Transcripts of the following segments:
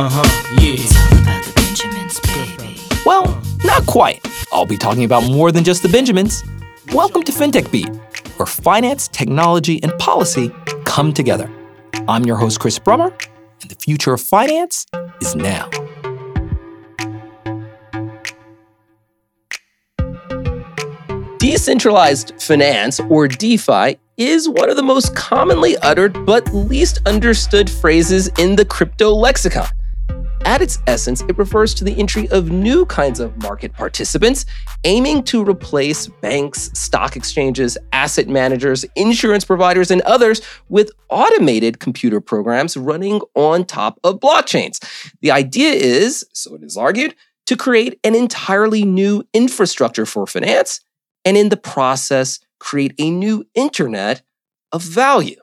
Uh huh, yeah. about the Benjamins, baby. Well, not quite. I'll be talking about more than just the Benjamins. Welcome to FinTech Beat, where finance, technology, and policy come together. I'm your host, Chris Brummer, and the future of finance is now. Decentralized finance, or DeFi, is one of the most commonly uttered but least understood phrases in the crypto lexicon. At its essence, it refers to the entry of new kinds of market participants aiming to replace banks, stock exchanges, asset managers, insurance providers, and others with automated computer programs running on top of blockchains. The idea is, so it is argued, to create an entirely new infrastructure for finance and in the process, create a new internet of value.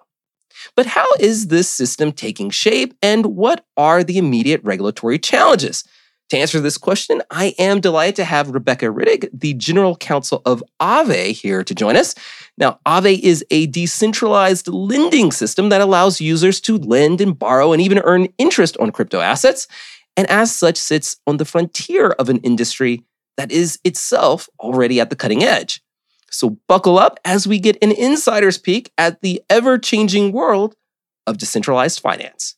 But how is this system taking shape and what are the immediate regulatory challenges? To answer this question, I am delighted to have Rebecca Rettig, the General Counsel of Aave, here to join us. Now, Aave is a decentralized lending system that allows users to lend and borrow and even earn interest on crypto assets, and as such sits on the frontier of an industry that is itself already at the cutting edge. So buckle up as we get an insider's peek at the ever changing world of decentralized finance.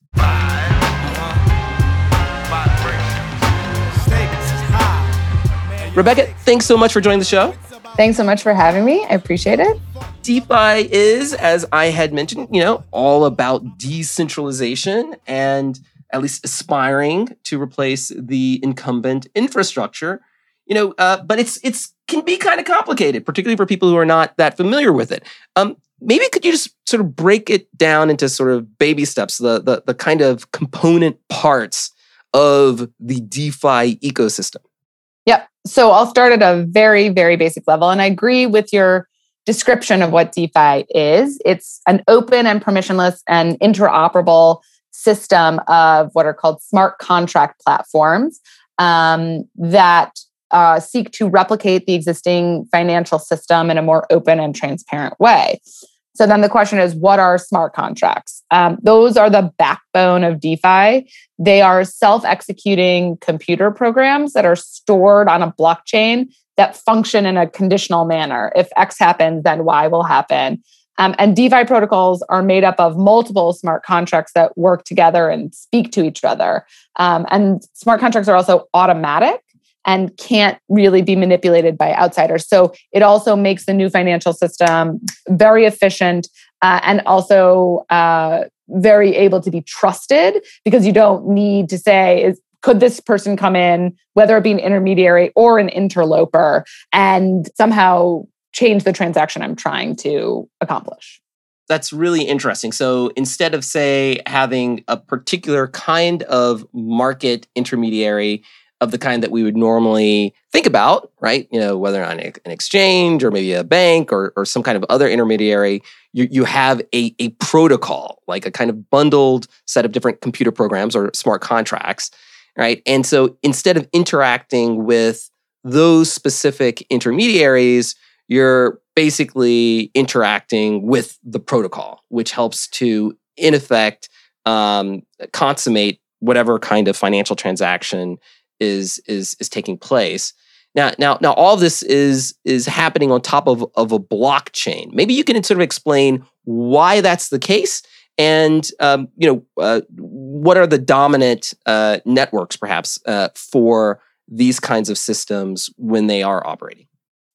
Rebecca, thanks so much for joining the show. Thanks so much for having me. I appreciate it. DeFi is, as I had mentioned, you know, all about decentralization and at least aspiring to replace the incumbent infrastructure you know, uh, but it's it's can be kind of complicated, particularly for people who are not that familiar with it. Um, maybe could you just sort of break it down into sort of baby steps, the the, the kind of component parts of the DeFi ecosystem? Yep. So I'll start at a very very basic level, and I agree with your description of what DeFi is. It's an open and permissionless and interoperable system of what are called smart contract platforms um, that uh, seek to replicate the existing financial system in a more open and transparent way. So then the question is, what are smart contracts? Um, those are the backbone of DeFi. They are self executing computer programs that are stored on a blockchain that function in a conditional manner. If X happens, then Y will happen. Um, and DeFi protocols are made up of multiple smart contracts that work together and speak to each other. Um, and smart contracts are also automatic and can't really be manipulated by outsiders. So it also makes the new financial system very efficient uh, and also uh, very able to be trusted because you don't need to say, is, could this person come in, whether it be an intermediary or an interloper, and somehow change the transaction I'm trying to accomplish? That's really interesting. So instead of, say, having a particular kind of market intermediary of the kind that we would normally think about, right? You know, whether on an exchange or maybe a bank or, or some kind of other intermediary, you, you have a, a protocol, like a kind of bundled set of different computer programs or smart contracts, right? And so instead of interacting with those specific intermediaries, you're basically interacting with the protocol, which helps to, in effect, um, consummate whatever kind of financial transaction is is is taking place. Now, now, now, all this is is happening on top of of a blockchain. Maybe you can sort of explain why that's the case, and um, you know, uh, what are the dominant uh, networks, perhaps, uh, for these kinds of systems when they are operating.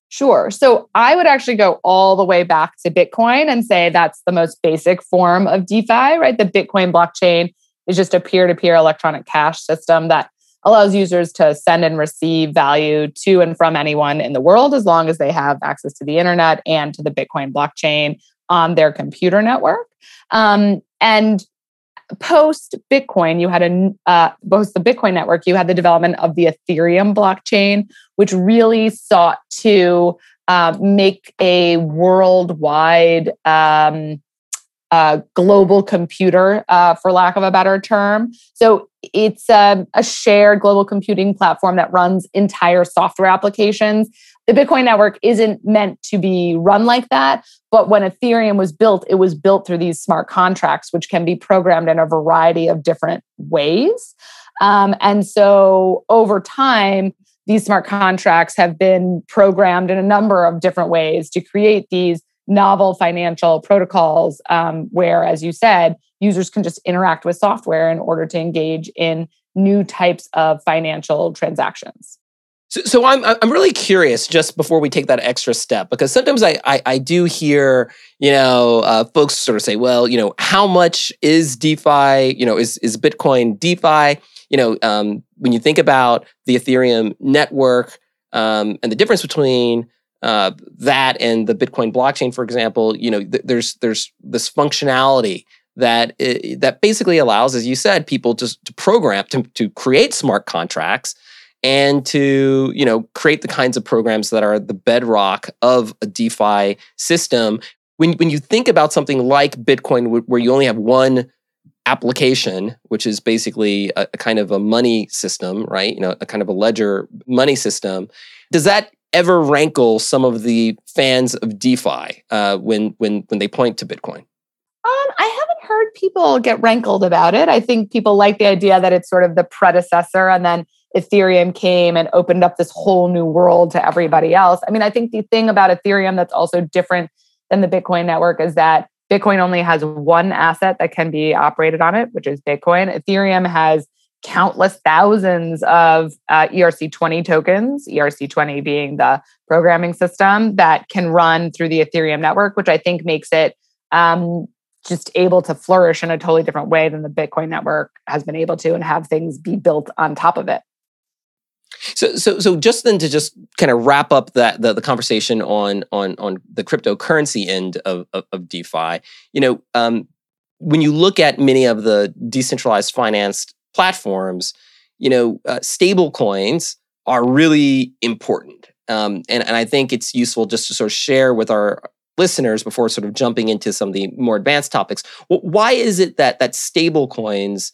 Sure. So I would actually go all the way back to Bitcoin and say that's the most basic form of DeFi, right? The Bitcoin blockchain is just a peer to peer electronic cash system that allows users to send and receive value to and from anyone in the world as long as they have access to the internet and to the Bitcoin blockchain on their computer network. Um, and post Bitcoin, you had a uh, post the Bitcoin network, you had the development of the Ethereum blockchain, which really sought to uh, make a worldwide um, uh, global computer, uh, for lack of a better term. So it's a, um, a shared global computing platform that runs entire software applications. The Bitcoin network isn't meant to be run like that, but when Ethereum was built, it was built through these smart contracts, which can be programmed in a variety of different ways. Um, and so over time, these smart contracts have been programmed in a number of different ways to create these novel financial protocols um, where, as you said, users can just interact with software in order to engage in new types of financial transactions. So, so I'm I'm really curious just before we take that extra step because sometimes I I, I do hear you know uh, folks sort of say well you know how much is DeFi you know is is Bitcoin DeFi you know um, when you think about the Ethereum network um, and the difference between uh, that and the Bitcoin blockchain for example you know th- there's there's this functionality that it, that basically allows as you said people just to program to to create smart contracts and to you know create the kinds of programs that are the bedrock of a DeFi system. When when you think about something like Bitcoin, where you only have one application, which is basically a, a kind of a money system, right? You know, a kind of a ledger money system. Does that ever rankle some of the fans of DeFi uh, when when when they point to Bitcoin? Um, I haven't heard people get rankled about it. I think people like the idea that it's sort of the predecessor, and then Ethereum came and opened up this whole new world to everybody else. I mean, I think the thing about Ethereum that's also different than the Bitcoin network is that Bitcoin only has one asset that can be operated on it, which is Bitcoin. Ethereum has countless thousands of uh, ERC20 tokens, ERC20 being the programming system that can run through the Ethereum network, which I think makes it um, just able to flourish in a totally different way than the Bitcoin network has been able to and have things be built on top of it. So, so, so just then to just kind of wrap up that the, the conversation on on on the cryptocurrency end of of, of DeFi, you know, um, when you look at many of the decentralized finance platforms, you know, uh, stable coins are really important, um, and and I think it's useful just to sort of share with our listeners before sort of jumping into some of the more advanced topics. Why is it that that stable coins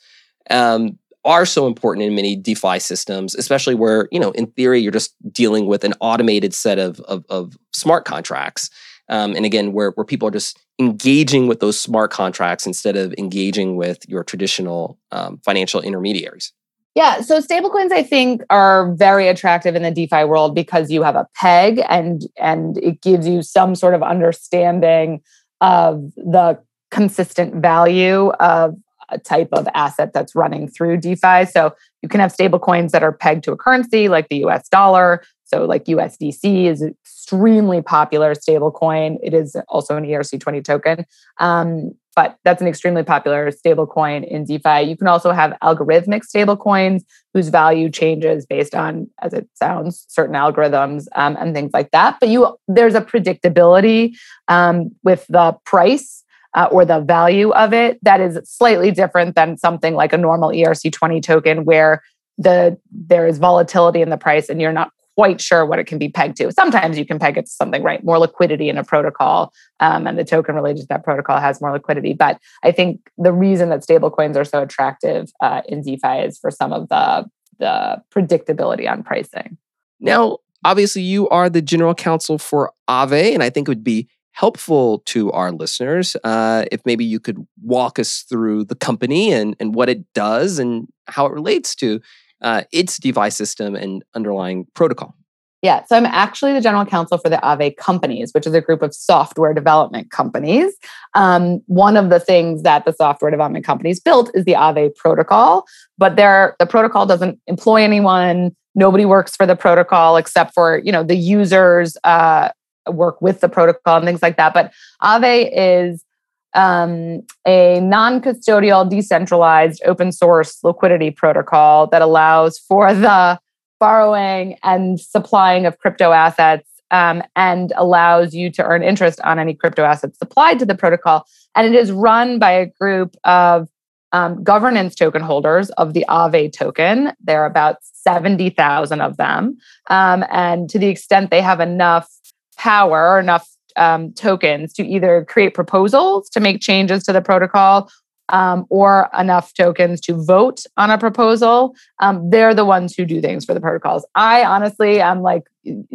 um, are so important in many DeFi systems, especially where, you know, in theory, you're just dealing with an automated set of, of, of smart contracts. Um, and again, where, where people are just engaging with those smart contracts instead of engaging with your traditional um, financial intermediaries. Yeah, so stablecoins I think are very attractive in the DeFi world because you have a peg and and it gives you some sort of understanding of the consistent value of a type of asset that's running through DeFi. So you can have stable coins that are pegged to a currency like the US dollar. So like USDC is extremely popular stablecoin. It is also an ERC20 token. Um, but that's an extremely popular stablecoin in DeFi. You can also have algorithmic stablecoins whose value changes based on, as it sounds, certain algorithms um, and things like that. But you there's a predictability um, with the price uh, or the value of it that is slightly different than something like a normal ERC20 token where the there is volatility in the price and you're not quite sure what it can be pegged to. Sometimes you can peg it to something, right? More liquidity in a protocol, um, and the token related to that protocol has more liquidity. But I think the reason that stablecoins are so attractive uh, in DeFi is for some of the the predictability on pricing. Now, obviously, you are the general counsel for Aave, and I think it would be helpful to our listeners uh, if maybe you could walk us through the company and, and what it does and how it relates to uh, its DeFi system and underlying protocol. Yeah, so I'm actually the general counsel for the Aave companies, which is a group of software development companies. Um, one of the things that the software development companies built is the Aave protocol, but there the protocol doesn't employ anyone. Nobody works for the protocol except for you know the users uh, work with the protocol and things like that. But Aave is um, a non custodial, decentralized, open source liquidity protocol that allows for the borrowing and supplying of crypto assets um, and allows you to earn interest on any crypto assets supplied to the protocol. And it is run by a group of um, governance token holders of the Aave token. There are about 70,000 of them. Um, and to the extent they have enough power, enough um, tokens to either create proposals to make changes to the protocol um, or enough tokens to vote on a proposal, um, they're the ones who do things for the protocols. I honestly, I'm like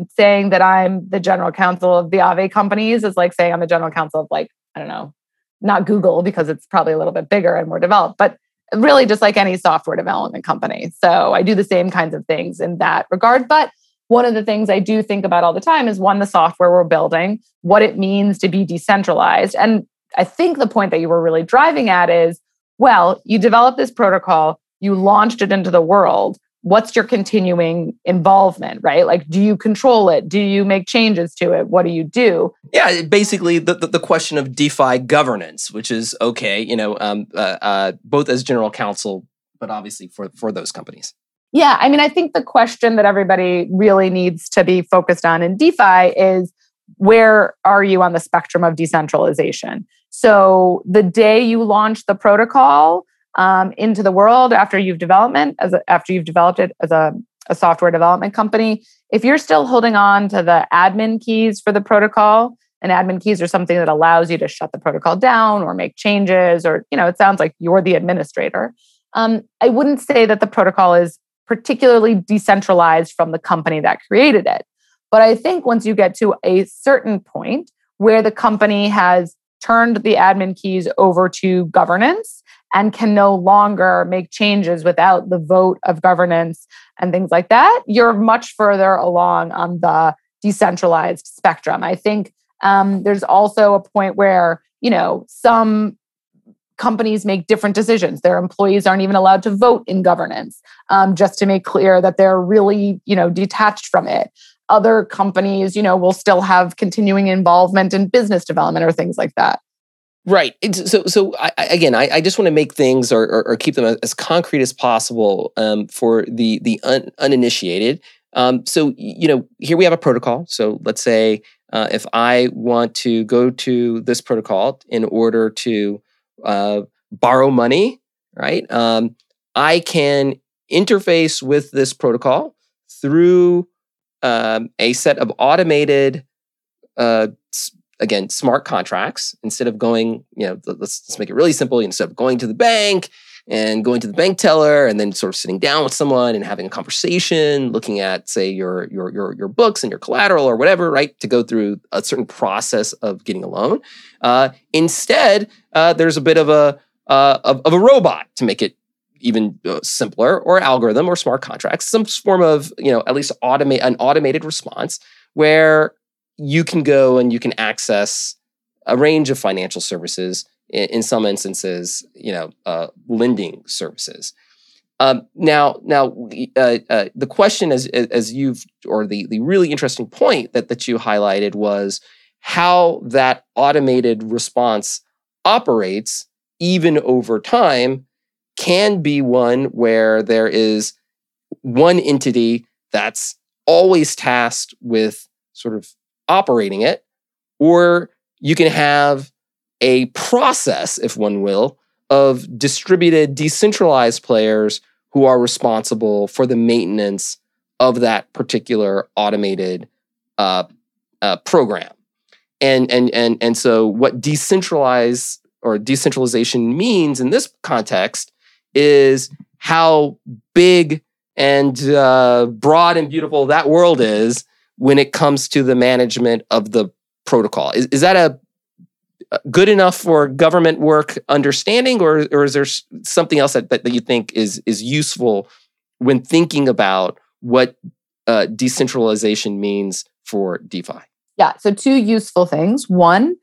saying that I'm the general counsel of the Aave companies is like saying I'm the general counsel of like, I don't know, not Google because it's probably a little bit bigger and more developed, but really just like any software development company. So I do the same kinds of things in that regard. But one of the things I do think about all the time is one, the software we're building, what it means to be decentralized. And I think the point that you were really driving at is well, you developed this protocol, you launched it into the world. What's your continuing involvement, right? Like, do you control it? Do you make changes to it? What do you do? Yeah, basically the, the, the question of DeFi governance, which is okay, you know, um, uh, uh, both as general counsel, but obviously for, for those companies. Yeah, I mean, I think the question that everybody really needs to be focused on in DeFi is where are you on the spectrum of decentralization? So the day you launch the protocol um, into the world after you've development as a, after you've developed it as a, a software development company, if you're still holding on to the admin keys for the protocol, and admin keys are something that allows you to shut the protocol down or make changes, or you know, it sounds like you're the administrator. Um, I wouldn't say that the protocol is particularly decentralized from the company that created it. But I think once you get to a certain point where the company has turned the admin keys over to governance and can no longer make changes without the vote of governance and things like that, you're much further along on the decentralized spectrum. I think um, there's also a point where, you know, some companies make different decisions. Their employees aren't even allowed to vote in governance, um, just to make clear that they're really, you know, detached from it other companies, you know, will still have continuing involvement in business development or things like that. Right. So, so I, again, I, I, just want to make things or, or, or, keep them as concrete as possible um, for the the un, uninitiated. Um, so, you know, here we have a protocol. So, let's say uh, if I want to go to this protocol in order to uh, borrow money, right? Um, I can interface with this protocol through um, a set of automated, uh, again, smart contracts instead of going, you know, let's, let's make it really simple. Instead of going to the bank and going to the bank teller and then sort of sitting down with someone and having a conversation, looking at, say, your your your, your books and your collateral or whatever, right, to go through a certain process of getting a loan. Uh, instead, uh, there's a bit of a uh, of, of a robot to make it even uh, simpler or algorithm or smart contracts, some form of, you know, at least automate an automated response where you can go and you can access a range of financial services in, in some instances, you know, uh, lending services. Um, now, now, uh, uh, the question, as as you've, or the the really interesting point that that you highlighted was how that automated response operates even over time can be one where there is one entity that's always tasked with sort of operating it, or you can have a process, if one will, of distributed, decentralized players who are responsible for the maintenance of that particular automated uh, uh, program. And, and, and, and so, what decentralized or decentralization means in this context is how big and uh, broad and beautiful that world is when it comes to the management of the protocol. Is, is that a good enough for government work understanding, or, or is there something else that, that, that you think is, is useful when thinking about what uh, decentralization means for DeFi? Yeah, so two useful things. One,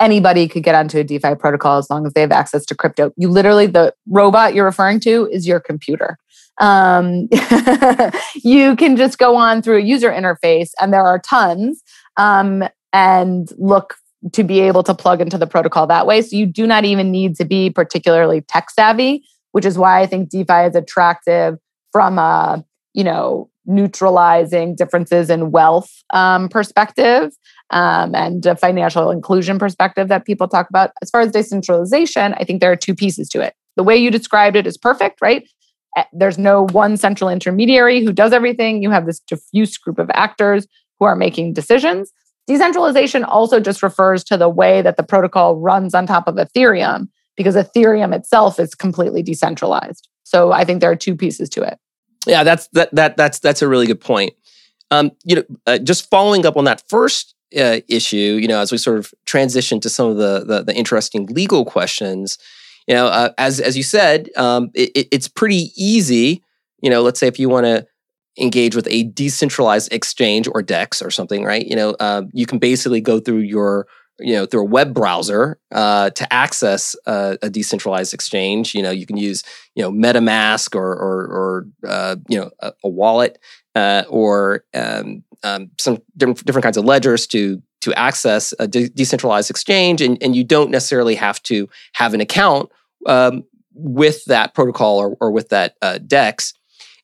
anybody could get onto a DeFi protocol as long as they have access to crypto. You literally, the robot you're referring to is your computer. Um, you can just go on through a user interface, and there are tons, um, and look to be able to plug into the protocol that way. So you do not even need to be particularly tech savvy, which is why I think DeFi is attractive from a you know neutralizing differences in wealth um, perspective um, and financial inclusion perspective that people talk about. As far as decentralization, I think there are two pieces to it. The way you described it is perfect, right? Eh, there's no one central intermediary who does everything. You have this diffuse group of actors who are making decisions. Decentralization also just refers to the way that the protocol runs on top of Ethereum because Ethereum itself is completely decentralized. So I think there are two pieces to it. Yeah, that's that that that's that's a really good point. Um, you know, uh, just following up on that first uh, issue, you know, as we sort of transition to some of the, the, the interesting legal questions, you know, uh, as as you said, um, it, it's pretty easy. You know, let's say if you want to engage with a decentralized exchange or DEX or something, right? You know, uh, you can basically go through your you know through a web browser uh, to access a, a, decentralized exchange. You know, you can use you know MetaMask or or, or uh, you know a, a wallet uh, or um, um, some different, different kinds of ledgers to to access a de- decentralized exchange, and, and you don't necessarily have to have an account um, with that protocol or, or with that uh, DEX.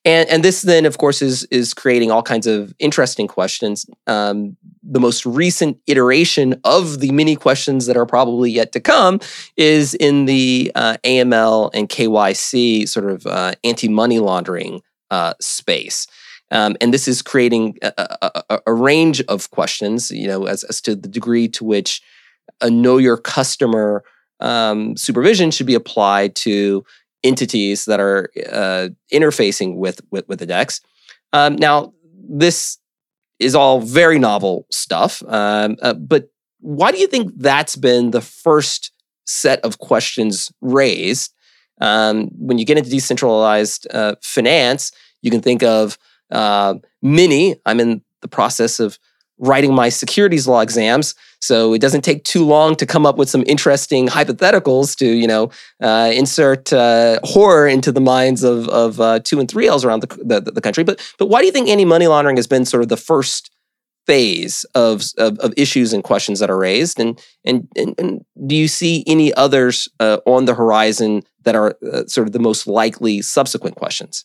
And, and this then, of course, is is creating all kinds of interesting questions. Um, the most recent iteration of the many questions that are probably yet to come is in the uh, AML and KYC sort of uh, anti money laundering uh, space. Um, and this is creating a, a, a, range of questions, you know, as, as to the degree to which a know your customer um, supervision should be applied to entities that are uh, interfacing with, with, with the DEX. Um, now, this is all very novel stuff, um, uh, but why do you think that's been the first set of questions raised? Um, when you get into decentralized uh, finance, you can think of uh, mini. I'm in the process of writing my securities law exams. So it doesn't take too long to come up with some interesting hypotheticals to, you know, uh, insert uh, horror into the minds of, of uh, two and three Ls around the, the, the, country. But but why do you think anti money laundering has been sort of the first phase of, of, of issues and questions that are raised? And and and, and do you see any others uh, on the horizon that are uh, sort of the most likely subsequent questions?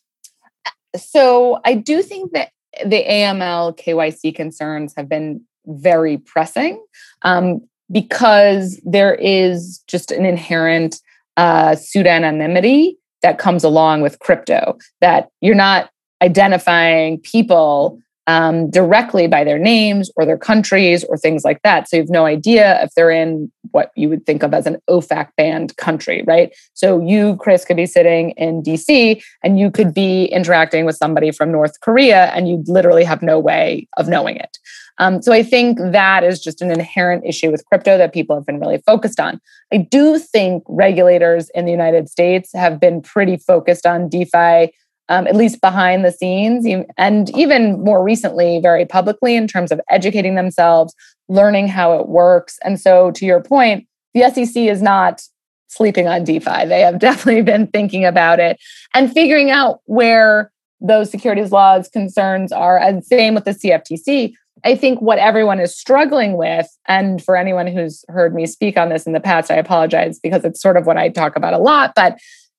So I do think that the AML KYC concerns have been very pressing um, because there is just an inherent uh, pseudonymity that comes along with crypto, that you're not identifying people um, directly by their names or their countries or things like that. So you have no idea if they're in what you would think of as an OFAC banned country, right? So you, Chris, could be sitting in DC and you could be interacting with somebody from North Korea and you literally have no way of knowing it. Um, so I think that is just an inherent issue with crypto that people have been really focused on. I do think regulators in the United States have been pretty focused on DeFi um, at least behind the scenes, and even more recently, very publicly in terms of educating themselves, learning how it works. And so, to your point, the SEC is not sleeping on DeFi. They have definitely been thinking about it and figuring out where those securities laws concerns are. And same with the CFTC. I think what everyone is struggling with, and for anyone who's heard me speak on this in the past, I apologize because it's sort of what I talk about a lot, but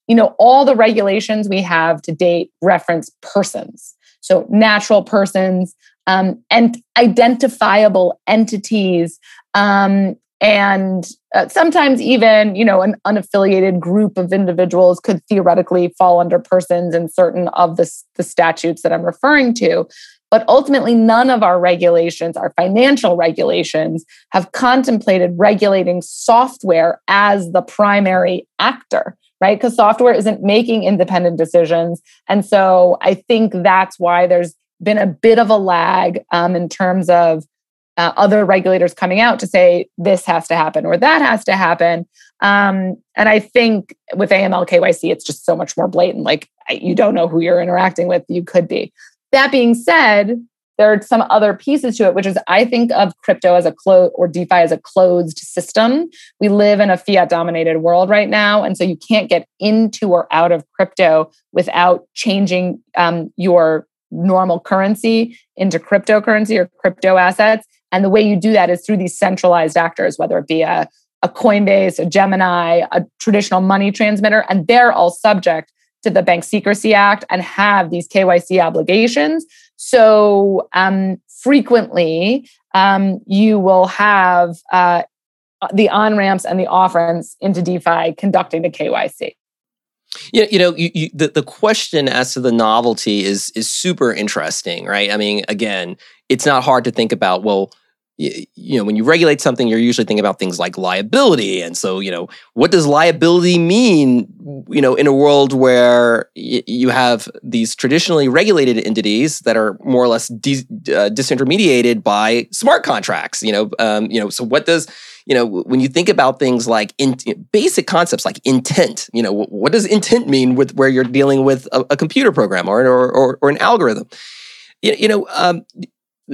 you know, all the regulations we have to date reference persons. So natural persons um, and identifiable entities um, and uh, sometimes even you know an unaffiliated group of individuals could theoretically fall under persons in certain of the, the statutes that i'm referring to but ultimately none of our regulations our financial regulations have contemplated regulating software as the primary actor right? Because software isn't making independent decisions. And so I think that's why there's been a bit of a lag um, in terms of uh, other regulators coming out to say this has to happen or that has to happen. Um, and I think with AML KYC, it's just so much more blatant. Like you don't know who you're interacting with, you could be. That being said, there are some other pieces to it, which is I think of crypto as a closed or DeFi as a closed system. We live in a fiat dominated world right now. And so you can't get into or out of crypto without changing um, your normal currency into cryptocurrency or crypto assets. And the way you do that is through these centralized actors, whether it be a, a Coinbase, a Gemini, a traditional money transmitter, and they're all subject to the Bank Secrecy Act and have these KYC obligations. So um, frequently, um, you will have uh, the on ramps and the off ramps into DeFi conducting the KYC. Yeah, you know, you, you, the the question as to the novelty is is super interesting, right? I mean, again, it's not hard to think about. Well, you know when you regulate something you're usually thinking about things like liability and so you know what does liability mean you know in a world where y- you have these traditionally regulated entities that are more or less de- uh, disintermediated by smart contracts you know um, you know so what does you know, when you think about things like in, basic concepts like intent, you know, what does intent mean with where you're dealing with a, a computer program or, or, or, or, an algorithm? You, you know, um,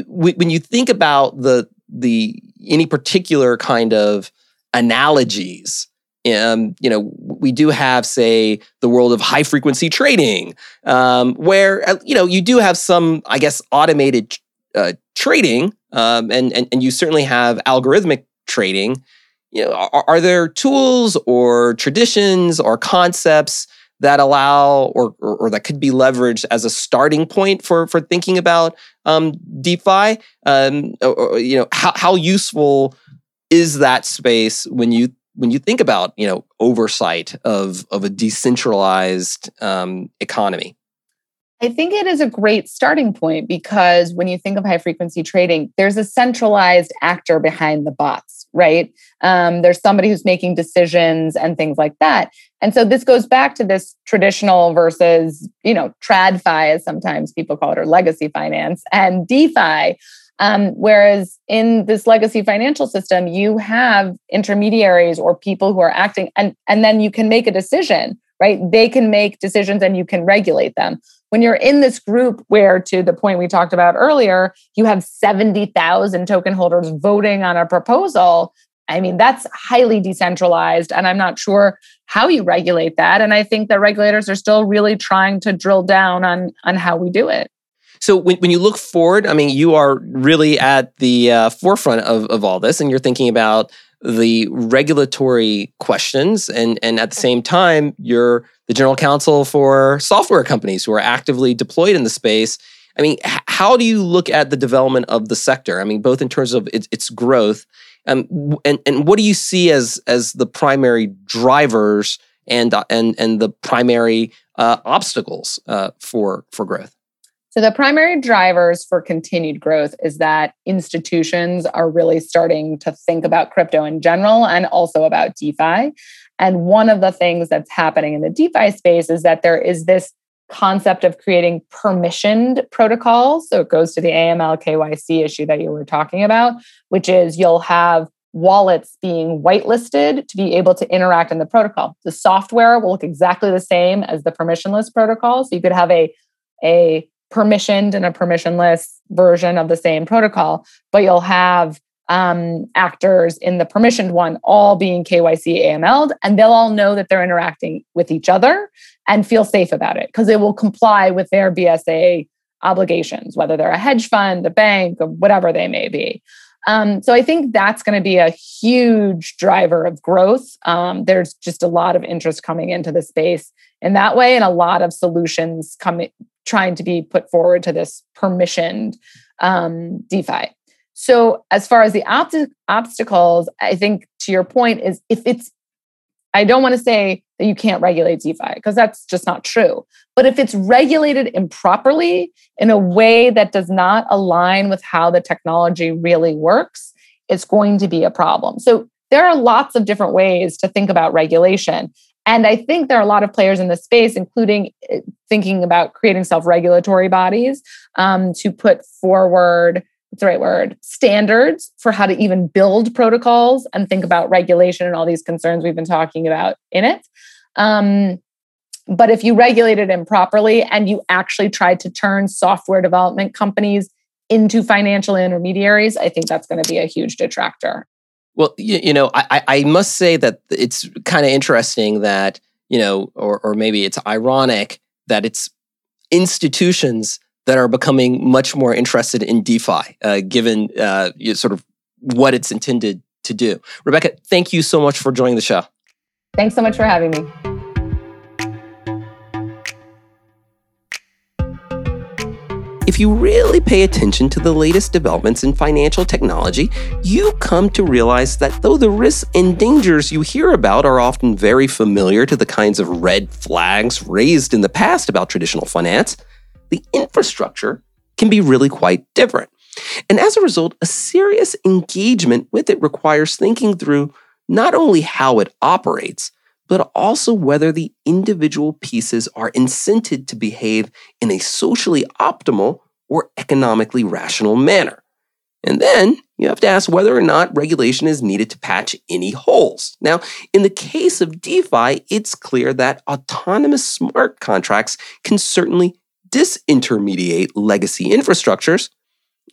when you think about the the any particular kind of analogies um, you know, we do have, say, the world of high frequency trading, um, where uh, you know you do have some, I guess, automated uh, trading, um, and, and and you certainly have algorithmic trading. You know, are, are, there tools or traditions or concepts that allow or, or, or that could be leveraged as a starting point for for thinking about um, DeFi? Um, or, you know, how how useful is that space when you when you think about you know oversight of of a decentralized um, economy I think it is a great starting point because when you think of high frequency trading, there's a centralized actor behind the bots, right? Um, there's somebody who's making decisions and things like that. And so this goes back to this traditional versus, you know, TradFi, as sometimes people call it, or legacy finance, and DeFi, um, whereas in this legacy financial system, you have intermediaries or people who are acting, and, and then you can make a decision, right? They can make decisions and you can regulate them. When you're in this group, where to the point we talked about earlier, you have 70,000 token holders voting on a proposal. I mean, that's highly decentralized, and I'm not sure how you regulate that. And I think that regulators are still really trying to drill down on, on how we do it. So when, when you look forward, I mean, you are really at the uh, forefront of, of all this, and you're thinking about the regulatory questions, and and at the same time, you're the general counsel for software companies who are actively deployed in the space. I mean, how do you look at the development of the sector? I mean, both in terms of its, its growth, um, and and what do you see as as the primary drivers and uh, and and the primary uh, obstacles uh, for for growth? So, the primary drivers for continued growth is that institutions are really starting to think about crypto in general and also about DeFi. And one of the things that's happening in the DeFi space is that there is this concept of creating permissioned protocols. So, it goes to the AML KYC issue that you were talking about, which is you'll have wallets being whitelisted to be able to interact in the protocol. The software will look exactly the same as the permissionless protocol. So, you could have a a permissioned and a permissionless version of the same protocol, but you'll have um, actors in the permissioned one all being KYC AML'd, and they'll all know that they're interacting with each other and feel safe about it because it will comply with their BSA obligations, whether they're a hedge fund, a bank, or whatever they may be. Um, so I think that's going to be a huge driver of growth. Um, there's just a lot of interest coming into the space in that way, and a lot of solutions coming trying to be put forward to this permissioned um, DeFi. So, as far as the obstacles, I think to your point is if it's, I don't want to say that you can't regulate DeFi because that's just not true. But if it's regulated improperly in a way that does not align with how the technology really works, it's going to be a problem. So, there are lots of different ways to think about regulation. And I think there are a lot of players in the space, including eh, thinking about creating self regulatory bodies um, to put forward, what's the right word, standards for how to even build protocols and think about regulation and all these concerns we've been talking about in it. Um, but if you regulate it improperly and you actually tried to turn software development companies into financial intermediaries, I think that's going to be a huge detractor. Well, you, you know, I, I must say that it's kind of interesting that, you know, or, or maybe it's ironic that it's institutions that are becoming much more interested in DeFi, uh, given uh, sort of what it's intended to do. Rebecca, thank you so much for joining the show. Thanks so much for having me. If you really pay attention to the latest developments in financial technology, you come to realize that though the risks and dangers you hear about are often very familiar to the kinds of red flags raised in the past about traditional finance, the infrastructure can be really quite different. And as a result, a serious engagement with it requires thinking through not only how it operates, but also whether the individual pieces are incented to behave in a socially optimal or economically rational manner. And then, you have to ask whether or not regulation is needed to patch any holes. Now, in the case of DeFi, it's clear that autonomous smart contracts can certainly disintermediate legacy infrastructures.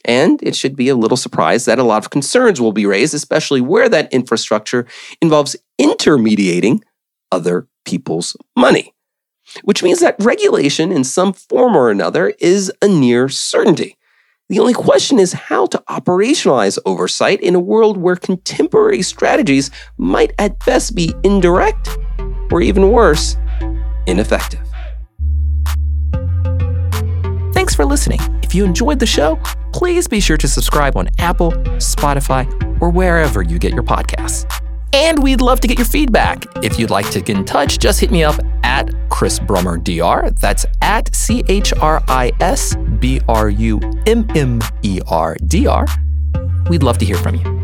And it should be a little surprise that a lot of concerns will be raised, especially where that infrastructure involves intermediating other people's money. Which means that regulation in some form or another is a near certainty. The only question is how to operationalize oversight in a world where contemporary strategies might at best be indirect, or even worse, ineffective. Thanks for listening. If you enjoyed the show, please be sure to subscribe on Apple, Spotify, or wherever you get your podcasts. And we'd love to get your feedback. If you'd like to get in touch, just hit me up at Chris Brummer DR. That's at C H R I S B R U M M E R D R. We'd love to hear from you.